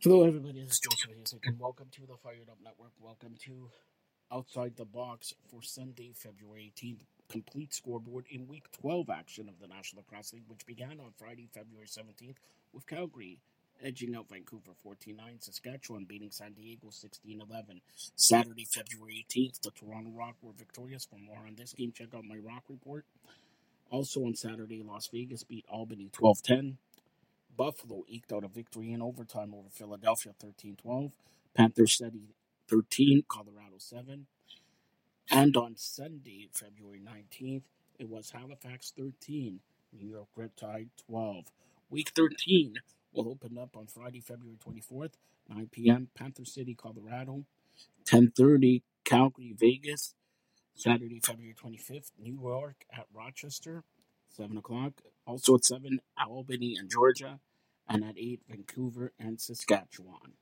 Hello, everybody. This is Joseph Hasek, and welcome to the Fired Up Network. Welcome to Outside the Box for Sunday, February 18th. Complete scoreboard in Week 12 action of the National Lacrosse League, which began on Friday, February 17th, with Calgary edging out Vancouver 14 9, Saskatchewan beating San Diego 16 11. Saturday, February 18th, the Toronto Rock were victorious. For more on this game, check out my Rock report. Also on Saturday, Las Vegas beat Albany 12 10. Buffalo eked out a victory in overtime over Philadelphia 13 12. Panthers City 13, Colorado 7. And on Sunday, February 19th, it was Halifax 13, New York Riptide 12. Week 13 will open up on Friday, February 24th, 9 p.m. Panther City, Colorado. 10:30 Calgary, Vegas. Saturday, February 25th, New York at Rochester. 7 o'clock. Also at 7, Albany and Georgia. And at 8, Vancouver and Saskatchewan.